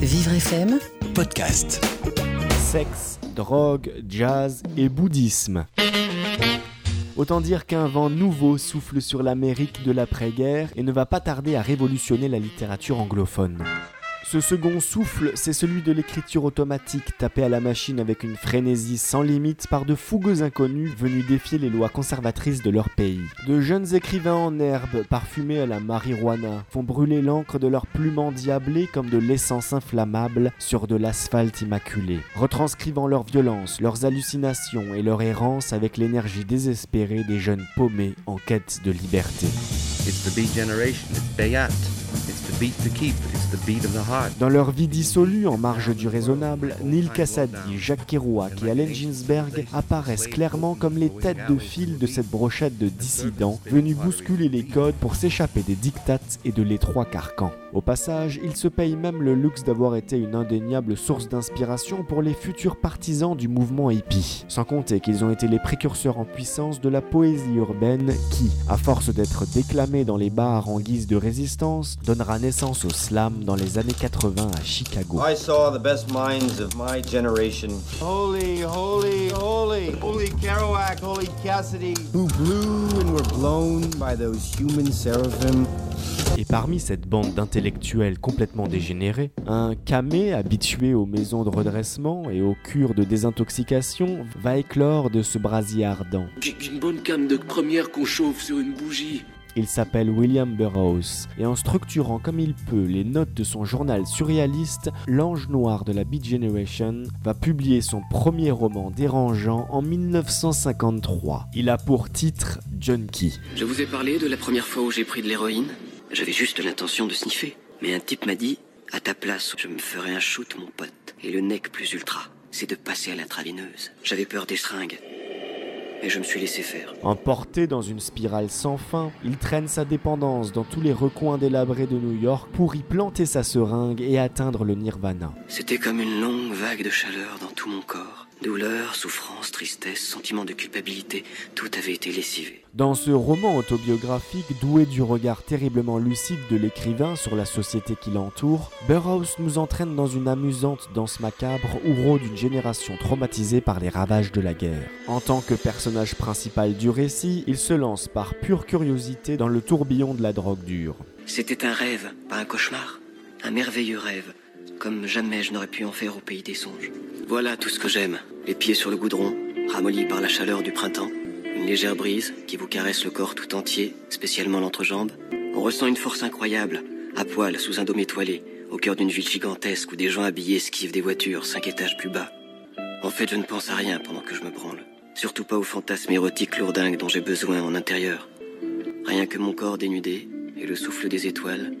Vivre FM podcast. Sexe, drogue, jazz et bouddhisme. Autant dire qu'un vent nouveau souffle sur l'Amérique de l'après-guerre et ne va pas tarder à révolutionner la littérature anglophone. Ce second souffle, c'est celui de l'écriture automatique tapée à la machine avec une frénésie sans limite par de fougueux inconnus venus défier les lois conservatrices de leur pays. De jeunes écrivains en herbe, parfumés à la marijuana, font brûler l'encre de leurs plumes endiablées comme de l'essence inflammable sur de l'asphalte immaculé, retranscrivant leur violence, leurs hallucinations et leur errance avec l'énergie désespérée des jeunes paumés en quête de liberté. It's the beat generation. It's Bayat. It's the beat to keep. Dans leur vie dissolue, en marge du raisonnable, Neil Cassady, Jacques Kerouac et Allen Ginsberg apparaissent clairement comme les têtes de file de cette brochette de dissidents venus bousculer les codes pour s'échapper des dictates et de l'étroit carcan. Au passage, ils se payent même le luxe d'avoir été une indéniable source d'inspiration pour les futurs partisans du mouvement hippie. Sans compter qu'ils ont été les précurseurs en puissance de la poésie urbaine qui, à force d'être déclamée dans les bars en guise de résistance, donnera naissance au slam dans les années 80 à Chicago. I saw the best minds of my generation. Holy, holy, holy, holy Kerouac, holy Cassidy, who blew and were blown by those human seraphim. Et parmi cette bande d'intellectuels complètement dégénérés, un camé habitué aux maisons de redressement et aux cures de désintoxication va éclore de ce brasier ardent. J'ai une bonne canne de première qu'on chauffe sur une bougie. Il s'appelle William Burroughs et en structurant comme il peut les notes de son journal surréaliste, l'Ange Noir de la Beat Generation va publier son premier roman dérangeant en 1953. Il a pour titre Junkie. Je vous ai parlé de la première fois où j'ai pris de l'héroïne. J'avais juste l'intention de sniffer. Mais un type m'a dit, à ta place, je me ferai un shoot, mon pote. Et le nec plus ultra, c'est de passer à l'intraveineuse. J'avais peur des seringues. Et je me suis laissé faire. Emporté dans une spirale sans fin, il traîne sa dépendance dans tous les recoins délabrés de New York pour y planter sa seringue et atteindre le nirvana. C'était comme une longue vague de chaleur dans tout mon corps. Douleur, souffrance, tristesse, sentiment de culpabilité, tout avait été lessivé. Dans ce roman autobiographique doué du regard terriblement lucide de l'écrivain sur la société qui l'entoure, Burroughs nous entraîne dans une amusante danse macabre où rôde une génération traumatisée par les ravages de la guerre. En tant que personnage principal du récit, il se lance par pure curiosité dans le tourbillon de la drogue dure. C'était un rêve, pas un cauchemar. Un merveilleux rêve, comme jamais je n'aurais pu en faire au pays des songes. Voilà tout ce que j'aime. Les pieds sur le goudron, ramollis par la chaleur du printemps. Une légère brise qui vous caresse le corps tout entier, spécialement l'entrejambe. On ressent une force incroyable, à poil sous un dôme étoilé, au cœur d'une ville gigantesque où des gens habillés esquivent des voitures cinq étages plus bas. En fait, je ne pense à rien pendant que je me branle. Surtout pas aux fantasmes érotiques lourdingues dont j'ai besoin en intérieur. Rien que mon corps dénudé et le souffle des étoiles.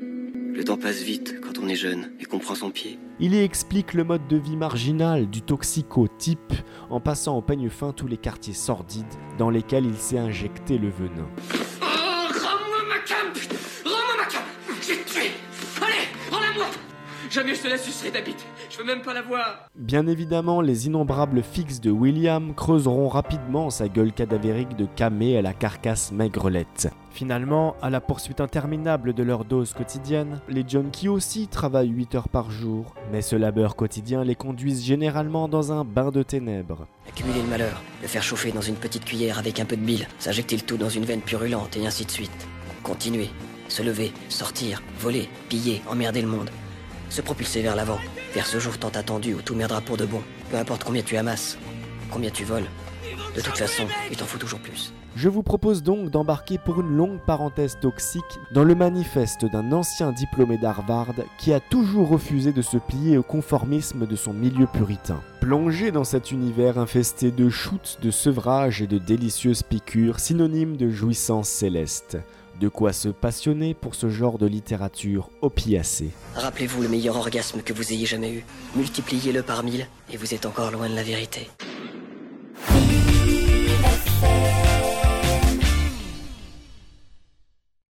Le temps passe vite quand on est jeune et qu'on prend son pied. Il y explique le mode de vie marginal du toxico-type en passant au peigne fin tous les quartiers sordides dans lesquels il s'est injecté le venin. Jamais je te la sucerai ta bite Je veux même pas la voir Bien évidemment, les innombrables fixes de William creuseront rapidement sa gueule cadavérique de camé à la carcasse maigrelette. Finalement, à la poursuite interminable de leur dose quotidienne, les junkies aussi travaillent 8 heures par jour, mais ce labeur quotidien les conduise généralement dans un bain de ténèbres. Accumuler le malheur, le faire chauffer dans une petite cuillère avec un peu de bile, s'injecter le tout dans une veine purulente et ainsi de suite. Continuer, se lever, sortir, voler, piller, emmerder le monde. Se propulser vers l'avant, vers ce jour tant attendu où tout merdera pour de bon. Peu importe combien tu amasses, combien tu voles. De toute façon, il t'en faut toujours plus. Je vous propose donc d'embarquer pour une longue parenthèse toxique dans le manifeste d'un ancien diplômé d'Harvard qui a toujours refusé de se plier au conformisme de son milieu puritain. Plongé dans cet univers infesté de shoots, de sevrage et de délicieuses piqûres synonymes de jouissance céleste. De quoi se passionner pour ce genre de littérature opiacée. Rappelez-vous le meilleur orgasme que vous ayez jamais eu. Multipliez-le par mille et vous êtes encore loin de la vérité.